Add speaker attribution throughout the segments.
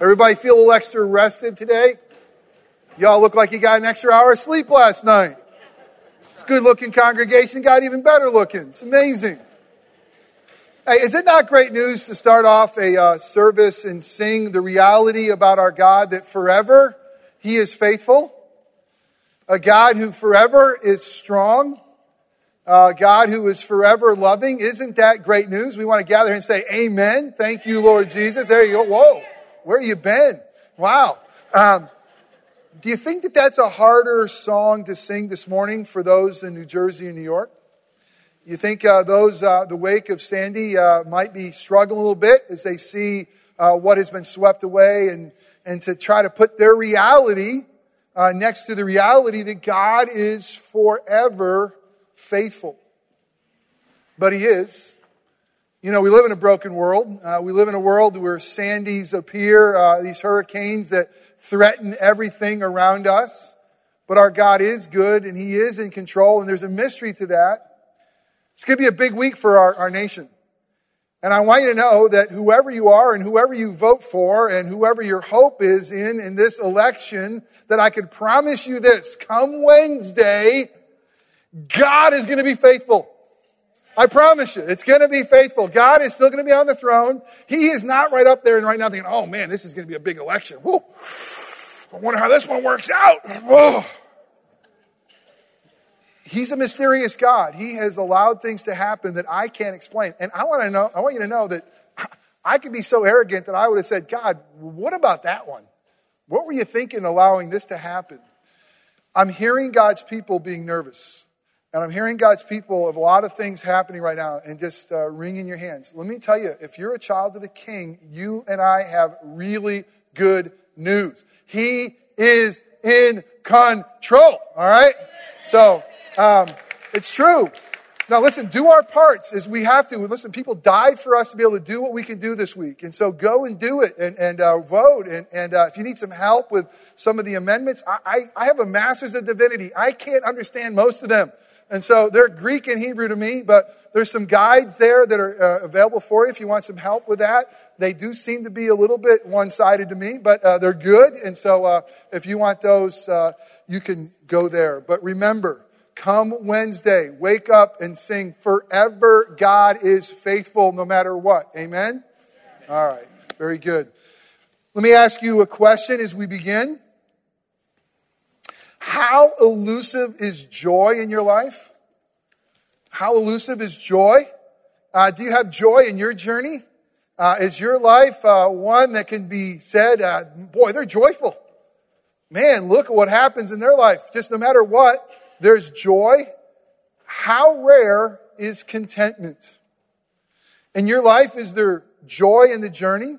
Speaker 1: Everybody feel a little extra rested today? Y'all look like you got an extra hour of sleep last night. It's good looking congregation, got even better looking. It's amazing. Hey, is it not great news to start off a uh, service and sing the reality about our God that forever He is faithful? A God who forever is strong? A God who is forever loving? Isn't that great news? We want to gather and say, Amen. Thank you, Lord Jesus. There you go. Whoa. Where you been? Wow. Um, do you think that that's a harder song to sing this morning for those in New Jersey and New York? You think uh, those, uh, the wake of Sandy, uh, might be struggling a little bit as they see uh, what has been swept away and, and to try to put their reality uh, next to the reality that God is forever faithful. But He is. You know, we live in a broken world. Uh, we live in a world where Sandys appear, uh, these hurricanes that threaten everything around us. But our God is good and He is in control, and there's a mystery to that. It's going to be a big week for our, our nation. And I want you to know that whoever you are and whoever you vote for and whoever your hope is in in this election, that I can promise you this come Wednesday, God is going to be faithful. I promise you, it's going to be faithful. God is still going to be on the throne. He is not right up there and right now thinking, oh man, this is going to be a big election. Whoa. I wonder how this one works out. Whoa. He's a mysterious God. He has allowed things to happen that I can't explain. And I want to know, I want you to know that I could be so arrogant that I would have said, God, what about that one? What were you thinking allowing this to happen? I'm hearing God's people being nervous. And I'm hearing God's people of a lot of things happening right now and just uh, wringing your hands. Let me tell you, if you're a child of the king, you and I have really good news. He is in control, all right? So, um, it's true. Now, listen, do our parts as we have to. Listen, people died for us to be able to do what we can do this week. And so go and do it and, and uh, vote. And, and uh, if you need some help with some of the amendments, I, I, I have a master's of divinity. I can't understand most of them. And so they're Greek and Hebrew to me, but there's some guides there that are uh, available for you if you want some help with that. They do seem to be a little bit one sided to me, but uh, they're good. And so uh, if you want those, uh, you can go there. But remember, come Wednesday, wake up and sing, Forever God is faithful no matter what. Amen? All right, very good. Let me ask you a question as we begin. How elusive is joy in your life? How elusive is joy? Uh, do you have joy in your journey? Uh, is your life uh, one that can be said, uh, boy, they're joyful? Man, look at what happens in their life. Just no matter what, there's joy. How rare is contentment? In your life, is there joy in the journey?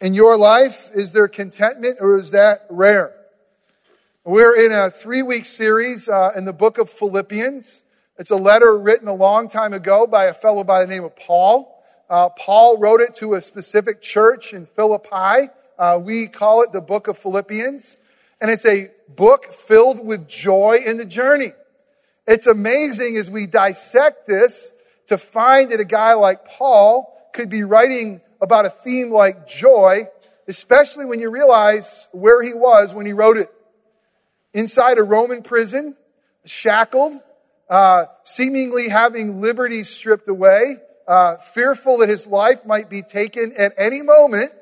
Speaker 1: In your life, is there contentment or is that rare? We're in a three week series uh, in the book of Philippians. It's a letter written a long time ago by a fellow by the name of Paul. Uh, Paul wrote it to a specific church in Philippi. Uh, we call it the book of Philippians. And it's a book filled with joy in the journey. It's amazing as we dissect this to find that a guy like Paul could be writing about a theme like joy, especially when you realize where he was when he wrote it inside a Roman prison, shackled, uh, seemingly having liberty stripped away, uh, fearful that his life might be taken at any moment.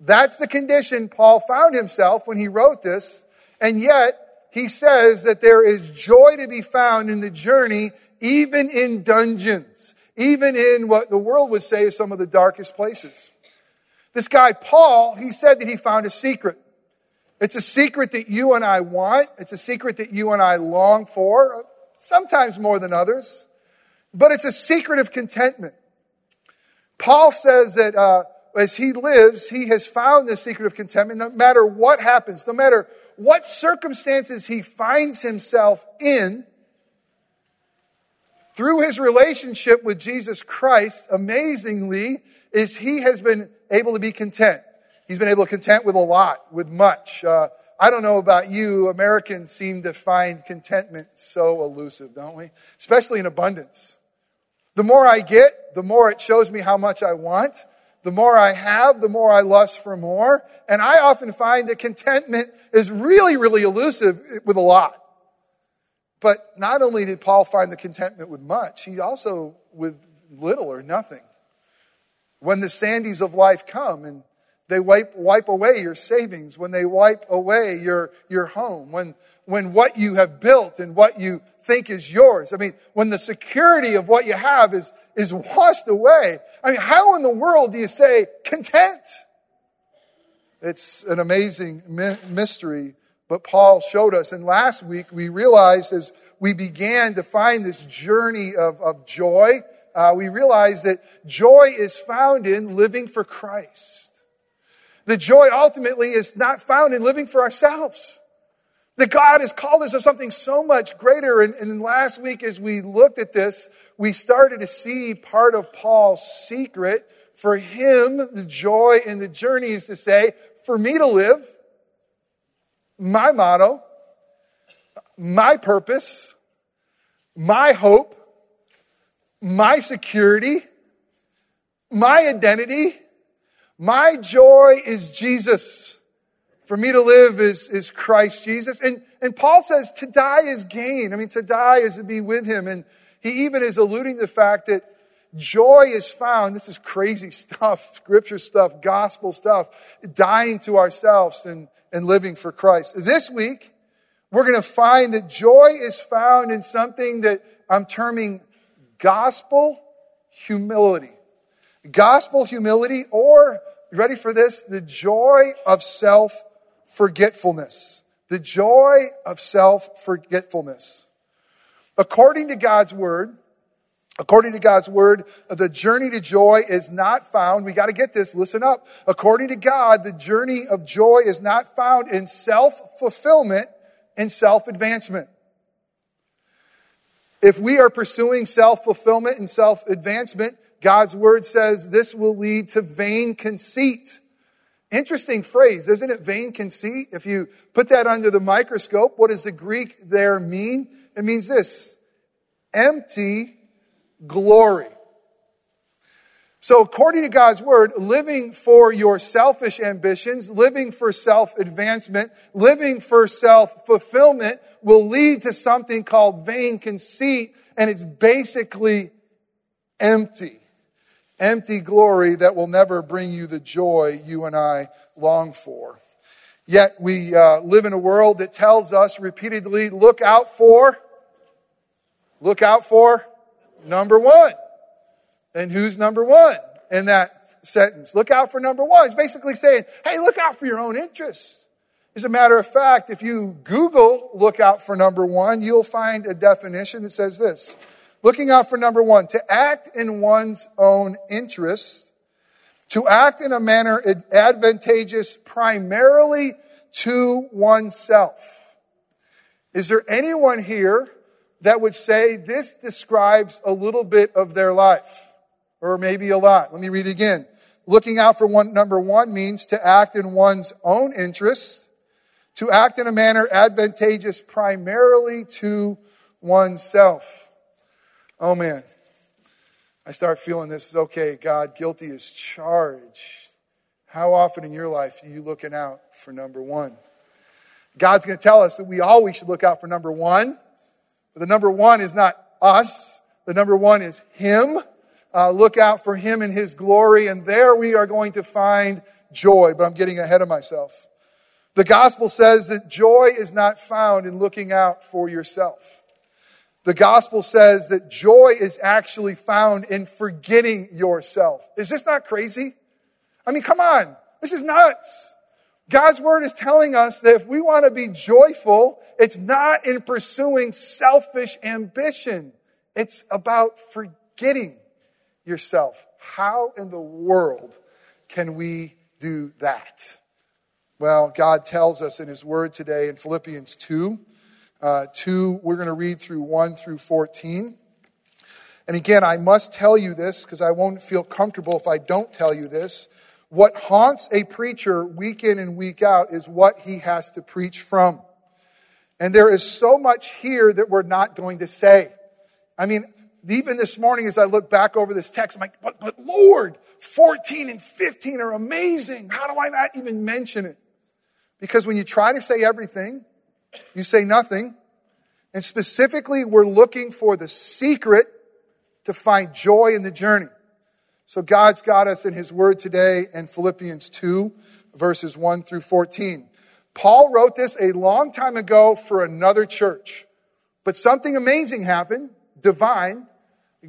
Speaker 1: That's the condition Paul found himself when he wrote this. And yet, he says that there is joy to be found in the journey, even in dungeons, even in what the world would say is some of the darkest places. This guy, Paul, he said that he found a secret. It's a secret that you and I want. It's a secret that you and I long for, sometimes more than others. But it's a secret of contentment. Paul says that uh, as he lives, he has found this secret of contentment no matter what happens, no matter what circumstances he finds himself in. Through his relationship with Jesus Christ, amazingly, is he has been able to be content. He's been able to content with a lot, with much. Uh, I don't know about you, Americans seem to find contentment so elusive, don't we? Especially in abundance. The more I get, the more it shows me how much I want. The more I have, the more I lust for more. And I often find that contentment is really, really elusive with a lot. But not only did Paul find the contentment with much, he also with little or nothing. When the sandies of life come and they wipe, wipe away your savings, when they wipe away your, your home, when, when what you have built and what you think is yours. I mean, when the security of what you have is, is washed away. I mean, how in the world do you say content? It's an amazing mystery, but Paul showed us. And last week we realized as we began to find this journey of, of joy, uh, we realized that joy is found in living for Christ. The joy ultimately is not found in living for ourselves. That God has called us to something so much greater. And, and last week, as we looked at this, we started to see part of Paul's secret. For him, the joy in the journey is to say, for me to live, my motto, my purpose, my hope, my security, my identity, my joy is Jesus. For me to live is, is Christ Jesus. And, and Paul says to die is gain. I mean, to die is to be with him. And he even is alluding to the fact that joy is found. This is crazy stuff, scripture stuff, gospel stuff, dying to ourselves and, and living for Christ. This week, we're going to find that joy is found in something that I'm terming gospel humility. Gospel humility, or, ready for this? The joy of self forgetfulness. The joy of self forgetfulness. According to God's word, according to God's word, the journey to joy is not found. We got to get this. Listen up. According to God, the journey of joy is not found in self fulfillment and self advancement. If we are pursuing self fulfillment and self advancement, God's word says this will lead to vain conceit. Interesting phrase, isn't it? Vain conceit. If you put that under the microscope, what does the Greek there mean? It means this empty glory. So, according to God's word, living for your selfish ambitions, living for self advancement, living for self fulfillment will lead to something called vain conceit, and it's basically empty empty glory that will never bring you the joy you and I long for. Yet we uh, live in a world that tells us repeatedly look out for, look out for number one. And who's number one in that sentence? Look out for number one. It's basically saying, hey, look out for your own interests. As a matter of fact, if you Google look out for number one, you'll find a definition that says this Looking out for number one, to act in one's own interests, to act in a manner advantageous primarily to oneself. Is there anyone here that would say this describes a little bit of their life? Or maybe a lot. Let me read it again. Looking out for one, number one means to act in one's own interests, to act in a manner advantageous primarily to oneself. Oh man, I start feeling this is okay, God, guilty is charged. How often in your life are you looking out for number one? God's going to tell us that we always should look out for number one. But the number one is not us, the number one is Him. Uh, look out for Him in His glory, and there we are going to find joy. But I'm getting ahead of myself. The gospel says that joy is not found in looking out for yourself. The gospel says that joy is actually found in forgetting yourself. Is this not crazy? I mean, come on. This is nuts. God's word is telling us that if we want to be joyful, it's not in pursuing selfish ambition. It's about forgetting yourself. How in the world can we do that? Well, God tells us in his word today in Philippians 2 uh, 2, we're going to read through 1 through 14. And again, I must tell you this because I won't feel comfortable if I don't tell you this. What haunts a preacher week in and week out is what he has to preach from. And there is so much here that we're not going to say. I mean, even this morning as I look back over this text, I'm like, but, but Lord, 14 and 15 are amazing. How do I not even mention it? Because when you try to say everything, you say nothing. And specifically, we're looking for the secret to find joy in the journey. So God's got us in His Word today in Philippians 2, verses 1 through 14. Paul wrote this a long time ago for another church. But something amazing happened, divine.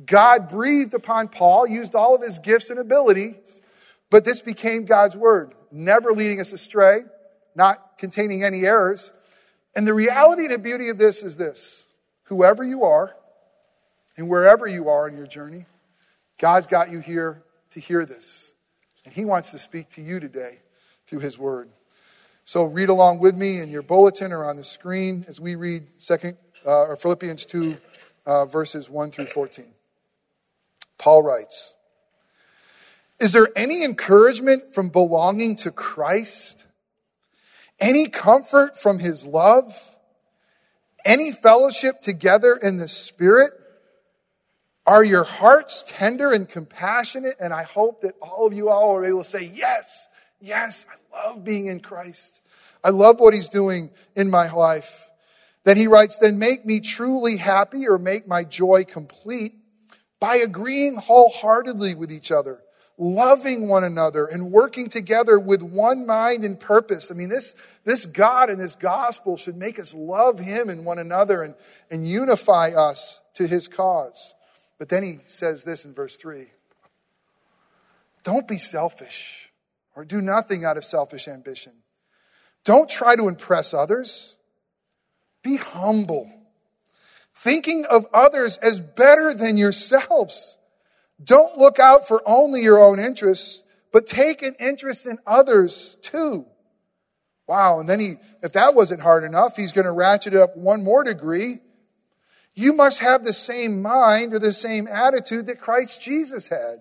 Speaker 1: God breathed upon Paul, used all of his gifts and abilities, but this became God's word, never leading us astray, not containing any errors. And the reality and the beauty of this is this whoever you are and wherever you are in your journey, God's got you here to hear this. And He wants to speak to you today through His word. So read along with me in your bulletin or on the screen as we read Second uh, or Philippians 2, uh, verses 1 through 14. Paul writes Is there any encouragement from belonging to Christ? Any comfort from his love? Any fellowship together in the Spirit? Are your hearts tender and compassionate? And I hope that all of you all are able to say, Yes, yes, I love being in Christ. I love what he's doing in my life. Then he writes, Then make me truly happy or make my joy complete by agreeing wholeheartedly with each other, loving one another, and working together with one mind and purpose. I mean, this, this God and this gospel should make us love him and one another and, and unify us to his cause. But then he says this in verse 3 Don't be selfish or do nothing out of selfish ambition. Don't try to impress others. Be humble, thinking of others as better than yourselves. Don't look out for only your own interests, but take an interest in others too. Wow. And then he, if that wasn't hard enough, he's going to ratchet it up one more degree. You must have the same mind or the same attitude that Christ Jesus had.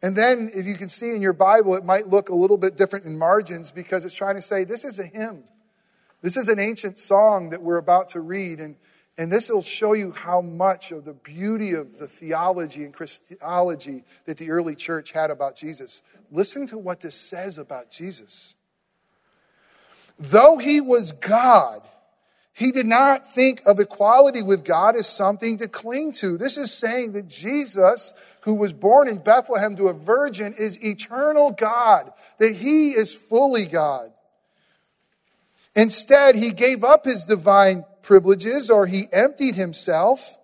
Speaker 1: And then, if you can see in your Bible, it might look a little bit different in margins because it's trying to say this is a hymn. This is an ancient song that we're about to read, and, and this will show you how much of the beauty of the theology and Christology that the early church had about Jesus. Listen to what this says about Jesus. Though he was God, he did not think of equality with God as something to cling to. This is saying that Jesus, who was born in Bethlehem to a virgin, is eternal God, that he is fully God. Instead, he gave up his divine privileges or he emptied himself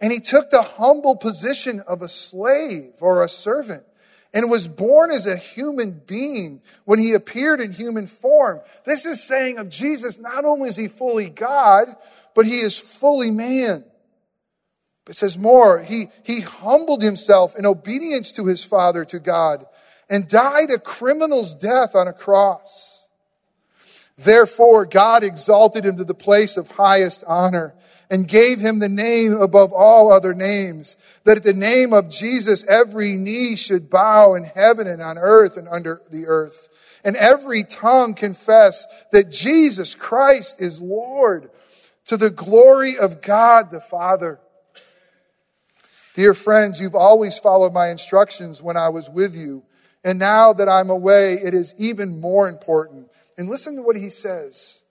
Speaker 1: and he took the humble position of a slave or a servant and was born as a human being when he appeared in human form. This is saying of Jesus, not only is he fully God, but he is fully man. But it says more, he, he humbled himself in obedience to his Father, to God, and died a criminal's death on a cross. Therefore, God exalted him to the place of highest honor and gave him the name above all other names, that at the name of Jesus every knee should bow in heaven and on earth and under the earth, and every tongue confess that Jesus Christ is Lord to the glory of God the Father. Dear friends, you've always followed my instructions when I was with you, and now that I'm away, it is even more important and listen to what he says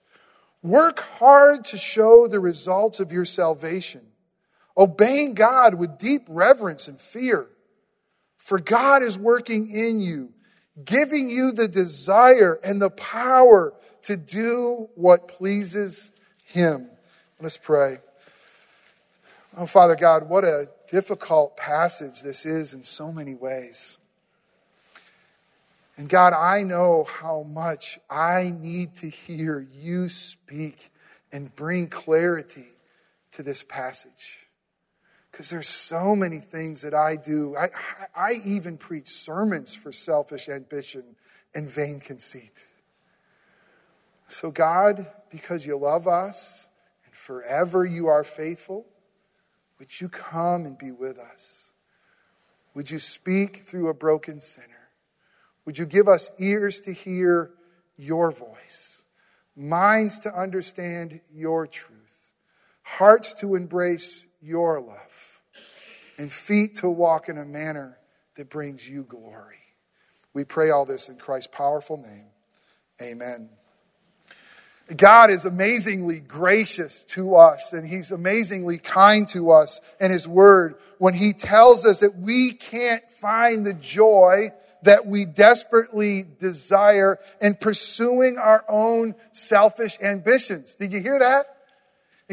Speaker 1: Work hard to show the results of your salvation, obeying God with deep reverence and fear. For God is working in you, giving you the desire and the power to do what pleases Him. Let's pray. Oh, Father God, what a difficult passage this is in so many ways. And God, I know how much I need to hear you speak and bring clarity to this passage. Because there's so many things that I do. I, I even preach sermons for selfish ambition and vain conceit. So, God, because you love us and forever you are faithful, would you come and be with us? Would you speak through a broken sinner? Would you give us ears to hear your voice, minds to understand your truth, hearts to embrace your love, and feet to walk in a manner that brings you glory. We pray all this in Christ's powerful name. Amen. God is amazingly gracious to us and he's amazingly kind to us in his word when he tells us that we can't find the joy that we desperately desire in pursuing our own selfish ambitions. Did you hear that?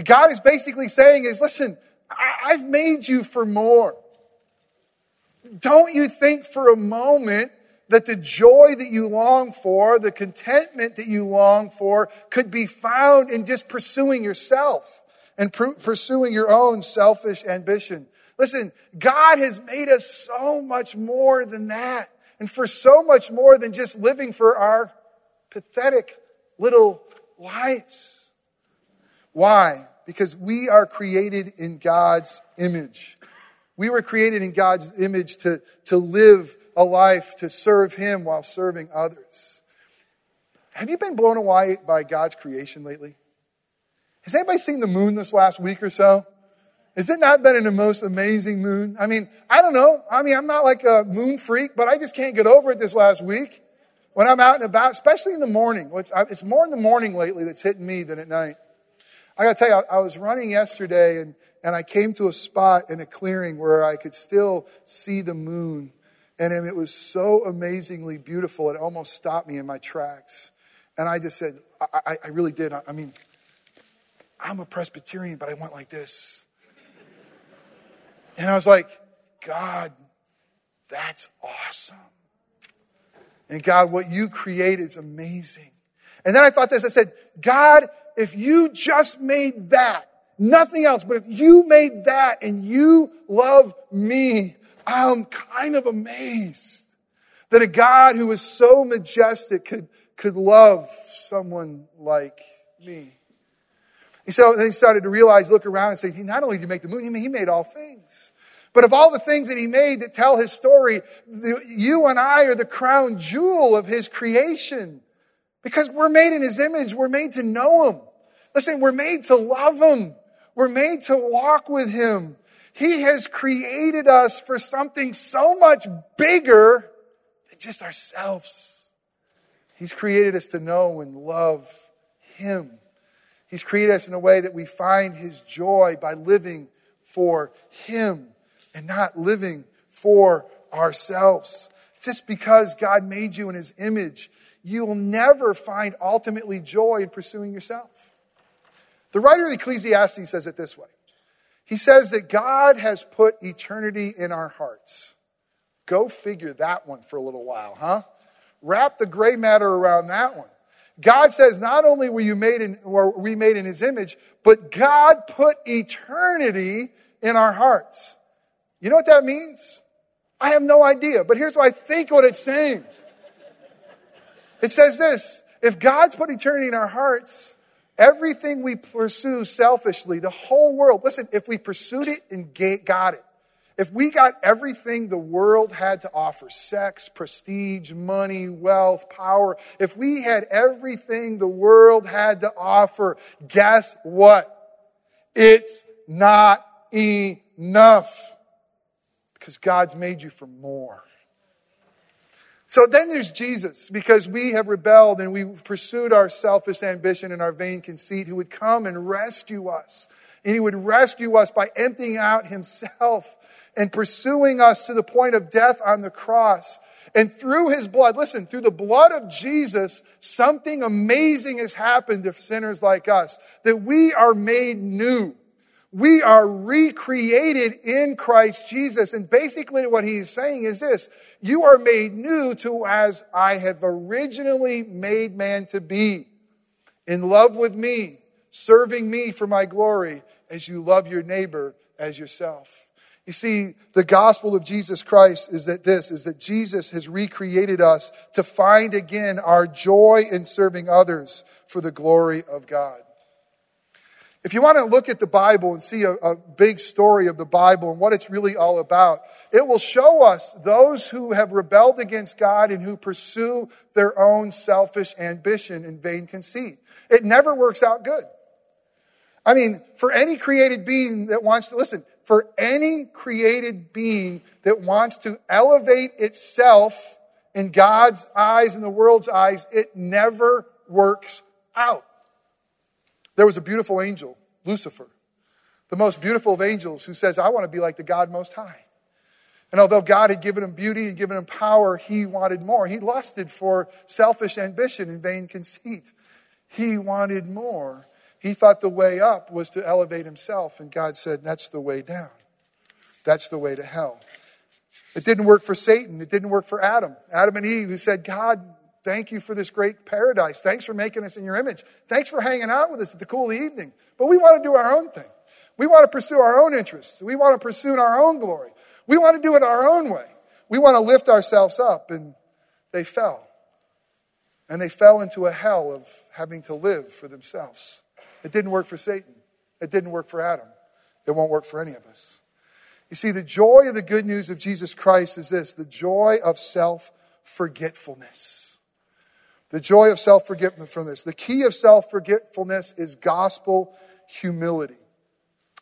Speaker 1: God is basically saying is, listen, I've made you for more. Don't you think for a moment that the joy that you long for, the contentment that you long for, could be found in just pursuing yourself and pursuing your own selfish ambition. Listen, God has made us so much more than that, and for so much more than just living for our pathetic little lives. Why? Because we are created in God's image. We were created in God's image to, to live a life to serve Him while serving others. Have you been blown away by God's creation lately? Has anybody seen the moon this last week or so? Has it not been in the most amazing moon? I mean, I don't know. I mean, I'm not like a moon freak, but I just can't get over it this last week when I'm out and about, especially in the morning. It's, more in the morning lately that's hitting me than at night. I got to tell you, I was running yesterday and, and I came to a spot in a clearing where I could still see the moon. And it was so amazingly beautiful, it almost stopped me in my tracks. And I just said, I, I really did. I, I mean, I'm a Presbyterian, but I went like this. And I was like, God, that's awesome. And God, what you create is amazing. And then I thought this I said, God, if you just made that, nothing else, but if you made that and you love me, I'm kind of amazed that a God who is so majestic could, could love someone like me. He so he started to realize, look around and say, he not only did he make the moon, he made all things. But of all the things that he made that tell his story, the, you and I are the crown jewel of his creation. Because we're made in his image. We're made to know him. Listen, we're made to love him. We're made to walk with him. He has created us for something so much bigger than just ourselves. He's created us to know and love Him. He's created us in a way that we find His joy by living for Him and not living for ourselves. Just because God made you in His image, you'll never find ultimately joy in pursuing yourself. The writer of Ecclesiastes says it this way he says that God has put eternity in our hearts. Go figure that one for a little while, huh? Wrap the gray matter around that one. God says not only were you made in, were we made in his image, but God put eternity in our hearts. You know what that means? I have no idea, but here's what I think what it's saying. It says this, if God's put eternity in our hearts, Everything we pursue selfishly, the whole world, listen, if we pursued it and got it, if we got everything the world had to offer sex, prestige, money, wealth, power if we had everything the world had to offer, guess what? It's not enough. Because God's made you for more. So then there's Jesus, because we have rebelled and we pursued our selfish ambition and our vain conceit, who would come and rescue us. And he would rescue us by emptying out himself and pursuing us to the point of death on the cross. And through his blood, listen, through the blood of Jesus, something amazing has happened to sinners like us, that we are made new. We are recreated in Christ Jesus. And basically what he's saying is this, you are made new to as I have originally made man to be. In love with me, serving me for my glory as you love your neighbor as yourself. You see, the gospel of Jesus Christ is that this, is that Jesus has recreated us to find again our joy in serving others for the glory of God. If you want to look at the Bible and see a, a, big story of the Bible and what it's really all about, it will show us those who have rebelled against God and who pursue their own selfish ambition and vain conceit. It never works out good. I mean, for any created being that wants to listen, for any created being that wants to elevate itself in God's eyes and the world's eyes, it never works out. There was a beautiful angel, Lucifer, the most beautiful of angels, who says, I want to be like the God Most High. And although God had given him beauty and given him power, he wanted more. He lusted for selfish ambition and vain conceit. He wanted more. He thought the way up was to elevate himself, and God said, That's the way down. That's the way to hell. It didn't work for Satan. It didn't work for Adam. Adam and Eve, who said, God, thank you for this great paradise. Thanks for making us in your image. Thanks for hanging out with us at the cool evening. But we want to do our own thing. We want to pursue our own interests. We want to pursue our own glory. We want to do it our own way. We want to lift ourselves up. And they fell. And they fell into a hell of having to live for themselves. It didn't work for Satan. It didn't work for Adam. It won't work for any of us. You see, the joy of the good news of Jesus Christ is this the joy of self forgetfulness. The joy of self forgetfulness. The key of self forgetfulness is gospel humility.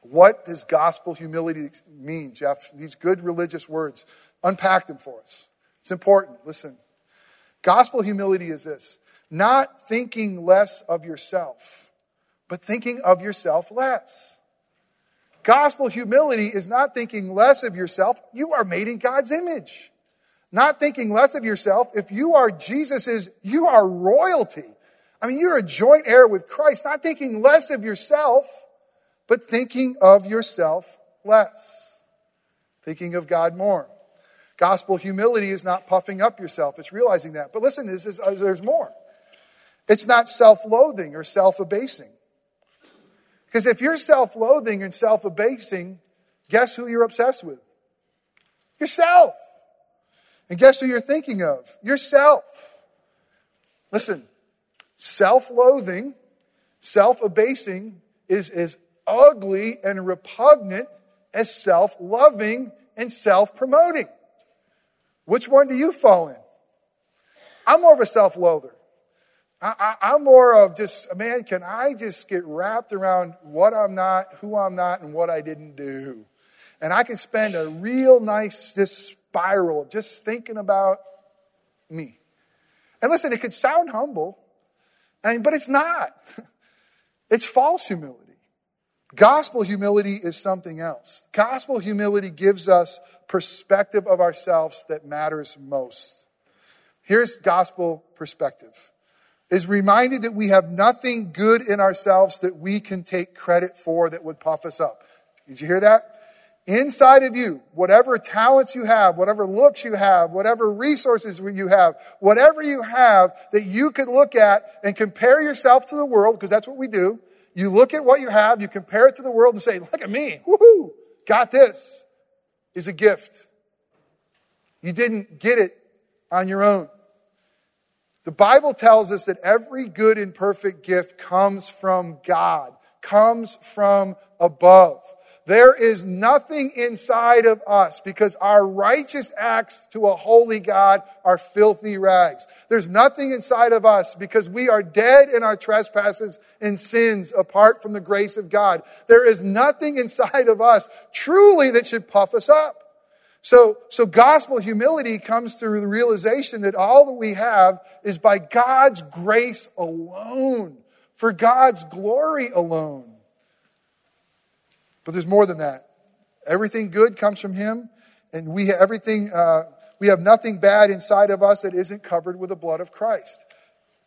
Speaker 1: What does gospel humility mean, Jeff? These good religious words. Unpack them for us. It's important. Listen. Gospel humility is this not thinking less of yourself, but thinking of yourself less. Gospel humility is not thinking less of yourself. You are made in God's image. Not thinking less of yourself. If you are Jesus's, you are royalty. I mean, you're a joint heir with Christ. Not thinking less of yourself, but thinking of yourself less. Thinking of God more. Gospel humility is not puffing up yourself, it's realizing that. But listen, this is, uh, there's more. It's not self loathing or self abasing. Because if you're self loathing and self abasing, guess who you're obsessed with? Yourself. And guess who you're thinking of? Yourself. Listen, self loathing, self abasing is as ugly and repugnant as self loving and self promoting. Which one do you fall in? I'm more of a self loather. I, am more of just, man, can I just get wrapped around what I'm not, who I'm not, and what I didn't do? And I can spend a real nice just spiral just thinking about me. And listen, it could sound humble, and, but it's not. It's false humility. Gospel humility is something else. Gospel humility gives us perspective of ourselves that matters most. Here's gospel perspective. Is reminded that we have nothing good in ourselves that we can take credit for that would puff us up. Did you hear that? Inside of you, whatever talents you have, whatever looks you have, whatever resources you have, whatever you have that you could look at and compare yourself to the world, because that's what we do, you look at what you have, you compare it to the world and say, look at me, woohoo, got this, is a gift. You didn't get it on your own. The Bible tells us that every good and perfect gift comes from God, comes from above. There is nothing inside of us because our righteous acts to a holy God are filthy rags. There's nothing inside of us because we are dead in our trespasses and sins apart from the grace of God. There is nothing inside of us truly that should puff us up. So, so gospel humility comes through the realization that all that we have is by God's grace alone, for God's glory alone. But there's more than that. Everything good comes from Him, and we everything. Uh, we have nothing bad inside of us that isn't covered with the blood of Christ.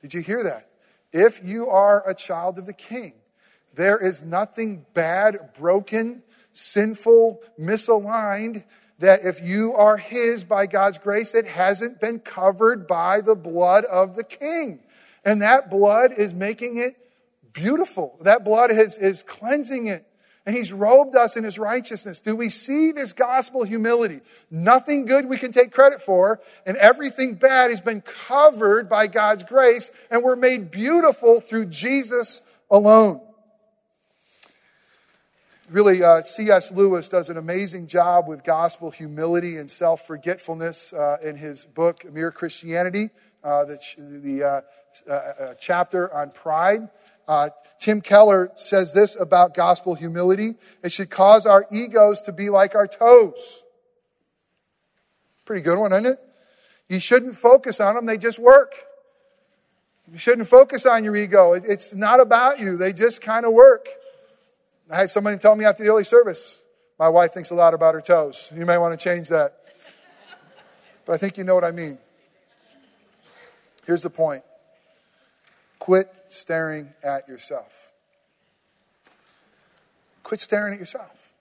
Speaker 1: Did you hear that? If you are a child of the King, there is nothing bad, broken, sinful, misaligned that if you are His by God's grace, it hasn't been covered by the blood of the King. And that blood is making it beautiful. That blood is, is cleansing it and he's robed us in his righteousness. Do we see this gospel humility? Nothing good we can take credit for, and everything bad has been covered by God's grace, and we're made beautiful through Jesus alone. Really, uh, C.S. Lewis does an amazing job with gospel humility and self forgetfulness uh, in his book, Mere Christianity. uh, the, the uh, uh, uh, chapter on pride. Tim Keller says this about gospel humility it should cause our egos to be like our toes. Pretty good one, isn't it? You shouldn't focus on them, they just work. You shouldn't focus on your ego. It's not about you, they just kind of work. I had somebody tell me after the early service, my wife thinks a lot about her toes. You may want to change that. But I think you know what I mean. Here's the point quit staring at yourself. Quit staring at yourself.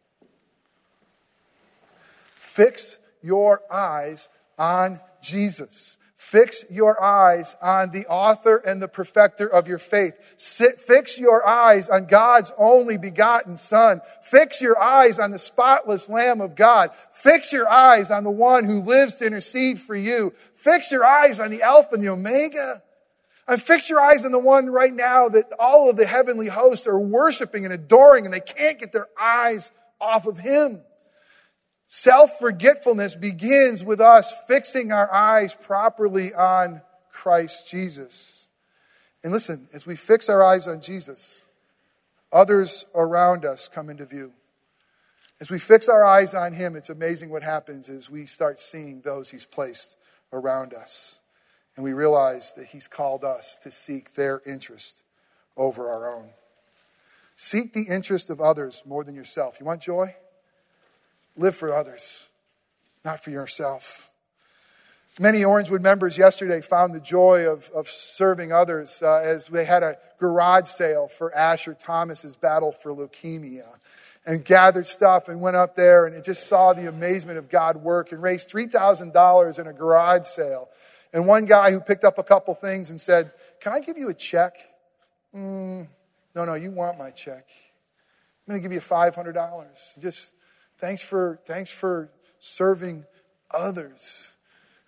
Speaker 1: Fix your eyes on Jesus. Fix your eyes on the author and the perfecter of your faith. Sit, fix your eyes on God's only begotten Son. Fix your eyes on the spotless Lamb of God. Fix your eyes on the one who lives to intercede for you. Fix your eyes on the Alpha and the Omega. And fix your eyes on the one right now that all of the heavenly hosts are worshiping and adoring and they can't get their eyes off of Him. Self forgetfulness begins with us fixing our eyes properly on Christ Jesus. And listen, as we fix our eyes on Jesus, others around us come into view. As we fix our eyes on Him, it's amazing what happens as we start seeing those He's placed around us. And we realize that He's called us to seek their interest over our own. Seek the interest of others more than yourself. You want joy? Live for others, not for yourself. Many Orangewood members yesterday found the joy of, of serving others uh, as they had a garage sale for Asher Thomas's battle for leukemia and gathered stuff and went up there and just saw the amazement of God work and raised $3,000 in a garage sale. And one guy who picked up a couple things and said, Can I give you a check? Mm, no, no, you want my check. I'm going to give you $500. Just Thanks for, thanks for serving others.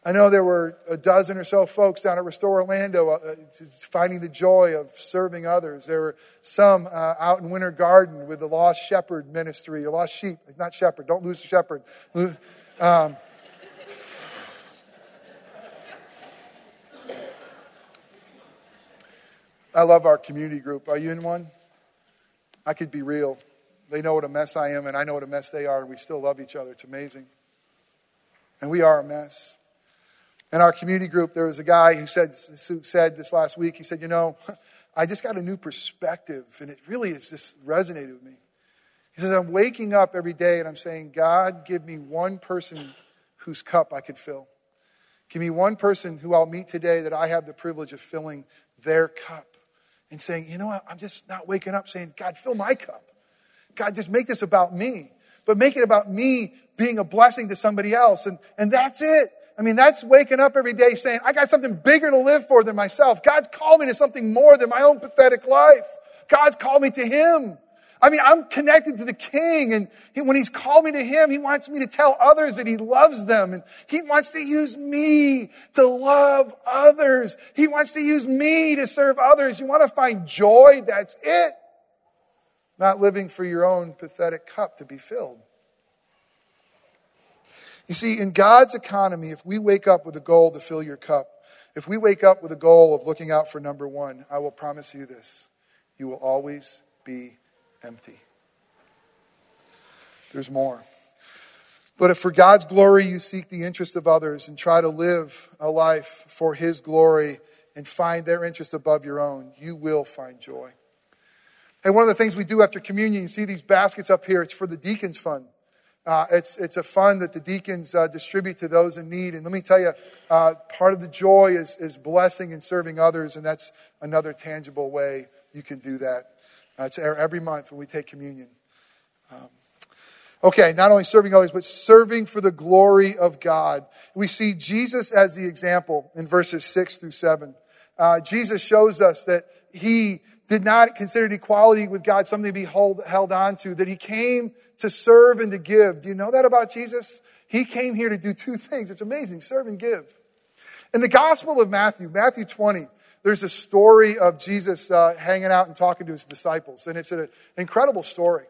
Speaker 1: I know there were a dozen or so folks down at Restore Orlando uh, finding the joy of serving others. There were some uh, out in Winter Garden with the Lost Shepherd Ministry, a lost sheep, not shepherd, don't lose the shepherd. Um, I love our community group. Are you in one? I could be real. They know what a mess I am, and I know what a mess they are, and we still love each other. It's amazing. And we are a mess. In our community group, there was a guy who said, who said this last week, he said, You know, I just got a new perspective, and it really has just resonated with me. He says, I'm waking up every day and I'm saying, God, give me one person whose cup I could fill. Give me one person who I'll meet today that I have the privilege of filling their cup. And saying, you know what, I'm just not waking up saying, God, fill my cup. God, just make this about me, but make it about me being a blessing to somebody else. And, and that's it. I mean, that's waking up every day saying, I got something bigger to live for than myself. God's called me to something more than my own pathetic life. God's called me to Him. I mean, I'm connected to the King, and he, when He's called me to Him, He wants me to tell others that He loves them, and He wants to use me to love others. He wants to use me to serve others. You want to find joy? That's it not living for your own pathetic cup to be filled. You see, in God's economy, if we wake up with a goal to fill your cup, if we wake up with a goal of looking out for number one, I will promise you this you will always be empty. There's more. But if for God's glory you seek the interest of others and try to live a life for His glory and find their interest above your own, you will find joy. And one of the things we do after communion, you see these baskets up here, it's for the deacons fund. Uh, it's, it's a fund that the deacons uh, distribute to those in need. And let me tell you, uh, part of the joy is, is blessing and serving others, and that's another tangible way you can do that. Uh, it's every month when we take communion. Um, okay, not only serving others, but serving for the glory of God. We see Jesus as the example in verses 6 through 7. Uh, Jesus shows us that he did not consider equality with God something to be hold, held on to, that he came to serve and to give. Do you know that about Jesus? He came here to do two things. It's amazing serve and give. In the Gospel of Matthew, Matthew 20, there's a story of Jesus uh, hanging out and talking to his disciples, and it's an incredible story.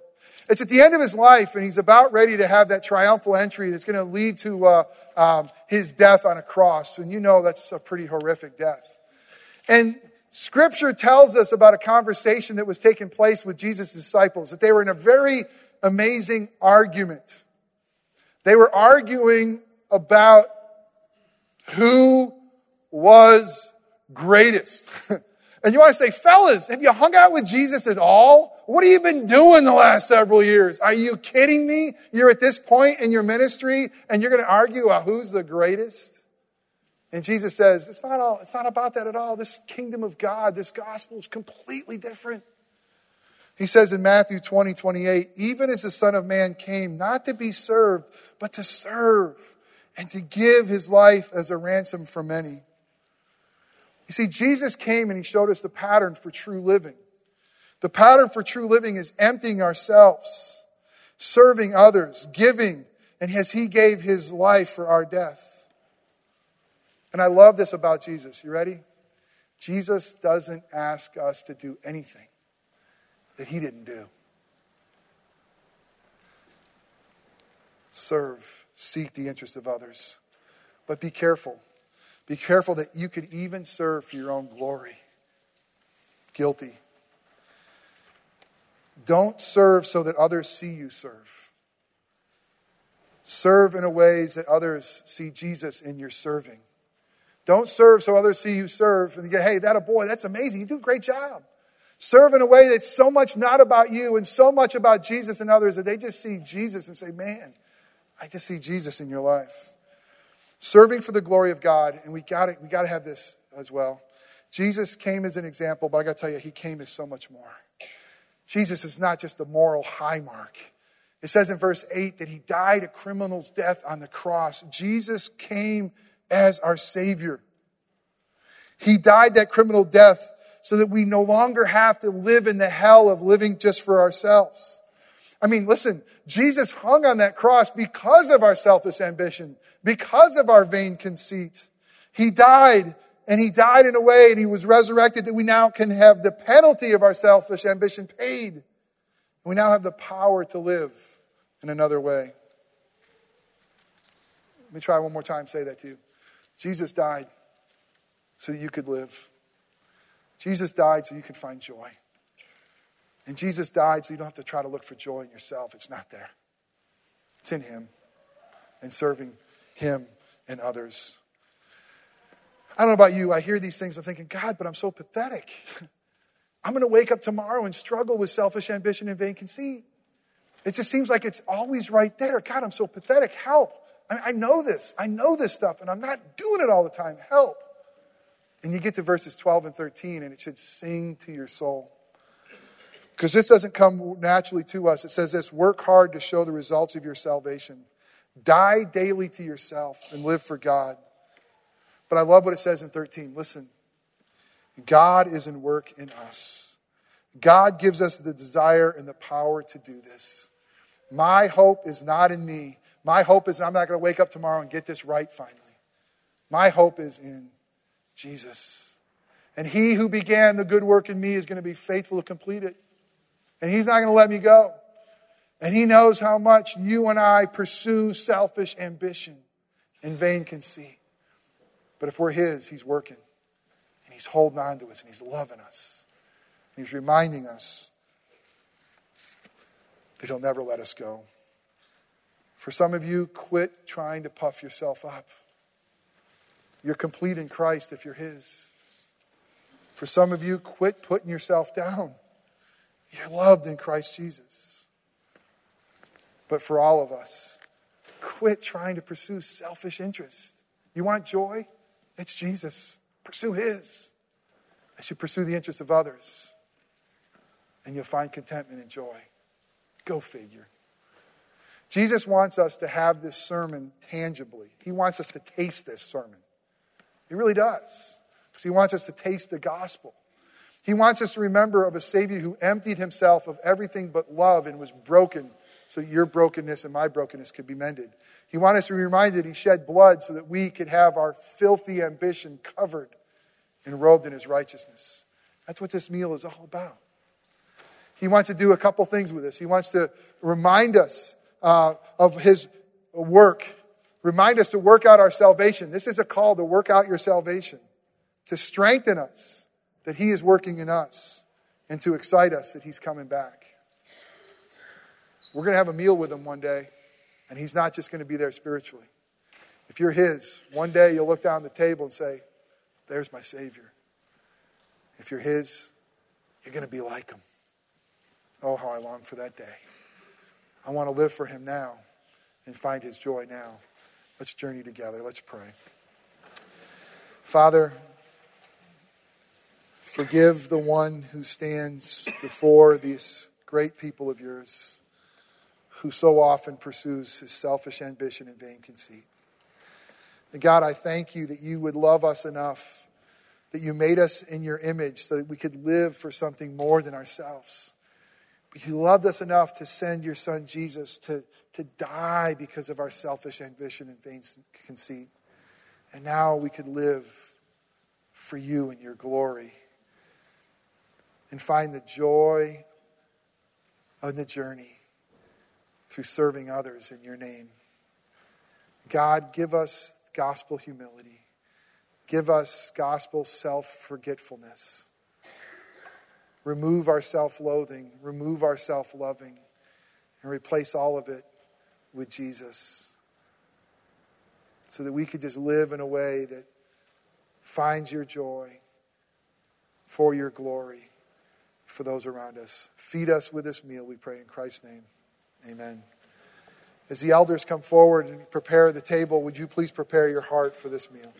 Speaker 1: It's at the end of his life, and he's about ready to have that triumphal entry that's going to lead to uh, um, his death on a cross. And you know that's a pretty horrific death. And scripture tells us about a conversation that was taking place with Jesus' disciples, that they were in a very amazing argument. They were arguing about who was greatest. and you want to say, fellas, have you hung out with Jesus at all? What have you been doing the last several years? Are you kidding me? You're at this point in your ministry and you're going to argue about who's the greatest? And Jesus says, it's not all, it's not about that at all. This kingdom of God, this gospel is completely different. He says in Matthew 20, 28, even as the Son of Man came not to be served, but to serve and to give his life as a ransom for many. You see, Jesus came and he showed us the pattern for true living. The pattern for true living is emptying ourselves, serving others, giving, and as he gave his life for our death. And I love this about Jesus. You ready? Jesus doesn't ask us to do anything that he didn't do. Serve, seek the interests of others. But be careful. Be careful that you could even serve for your own glory. Guilty. Don't serve so that others see you serve. Serve in a ways that others see Jesus in your serving. Don't serve so others see you serve and you go, hey, that a boy, that's amazing. You do a great job. Serve in a way that's so much not about you and so much about Jesus and others that they just see Jesus and say, man, I just see Jesus in your life. Serving for the glory of God, and we got we got to have this as well. Jesus came as an example, but I got to tell you, he came as so much more. Jesus is not just a moral high mark. It says in verse 8 that he died a criminal's death on the cross. Jesus came as our Savior. He died that criminal death so that we no longer have to live in the hell of living just for ourselves. I mean, listen, Jesus hung on that cross because of our selfish ambition, because of our vain conceit. He died, and he died in a way, and he was resurrected that we now can have the penalty of our selfish ambition paid. We now have the power to live in another way. Let me try one more time, say that to you. Jesus died so that you could live. Jesus died so you could find joy. And Jesus died so you don't have to try to look for joy in yourself. It's not there, it's in Him and serving Him and others. I don't know about you. I hear these things. I'm thinking, God, but I'm so pathetic. I'm going to wake up tomorrow and struggle with selfish ambition and vain conceit. It just seems like it's always right there. God, I'm so pathetic. Help. I, I know this. I know this stuff, and I'm not doing it all the time. Help. And you get to verses 12 and 13, and it should sing to your soul. Because this doesn't come naturally to us. It says this work hard to show the results of your salvation. Die daily to yourself and live for God. But I love what it says in 13. Listen, God is in work in us. God gives us the desire and the power to do this. My hope is not in me. My hope is I'm not going to wake up tomorrow and get this right finally. My hope is in Jesus. And he who began the good work in me is going to be faithful to complete it. And he's not going to let me go. And he knows how much you and I pursue selfish ambition and vain conceit. But if we're his, he's working. And he's holding on to us and he's loving us. And he's reminding us that he'll never let us go. For some of you, quit trying to puff yourself up. You're complete in Christ if you're His. For some of you, quit putting yourself down. You're loved in Christ Jesus. But for all of us, quit trying to pursue selfish interest. You want joy? It's Jesus. Pursue His. As you pursue the interests of others, and you'll find contentment and joy. Go figure. Jesus wants us to have this sermon tangibly. He wants us to taste this sermon. He really does. Because he wants us to taste the gospel. He wants us to remember of a Savior who emptied himself of everything but love and was broken so that your brokenness and my brokenness could be mended. He wants us to be reminded he shed blood so that we could have our filthy ambition covered and robed in his righteousness. That's what this meal is all about. He wants to do a couple things with us. He wants to remind us uh, of His work, remind us to work out our salvation. This is a call to work out your salvation, to strengthen us that He is working in us, and to excite us that He's coming back. We're going to have a meal with Him one day, and He's not just going to be there spiritually. If you're His, one day you'll look down the table and say, There's my Savior. If you're His, you're going to be like Him. Oh, how I long for that day. I want to live for Him now and find His joy now. Let's journey together. Let's pray. Father, forgive the one who stands before these great people of yours who so often pursues his selfish ambition and vain conceit. And God, I thank you that you would love us enough, that you made us in your image so that we could live for something more than ourselves. You loved us enough to send your son Jesus to, to die because of our selfish ambition and vain conceit. And now we could live for you in your glory and find the joy of the journey through serving others in your name. God, give us gospel humility. Give us gospel self forgetfulness. Remove our self loathing, remove our self loving, and replace all of it with Jesus. So that we could just live in a way that finds your joy for your glory for those around us. Feed us with this meal, we pray in Christ's name. Amen. As the elders come forward and prepare the table, would you please prepare your heart for this meal?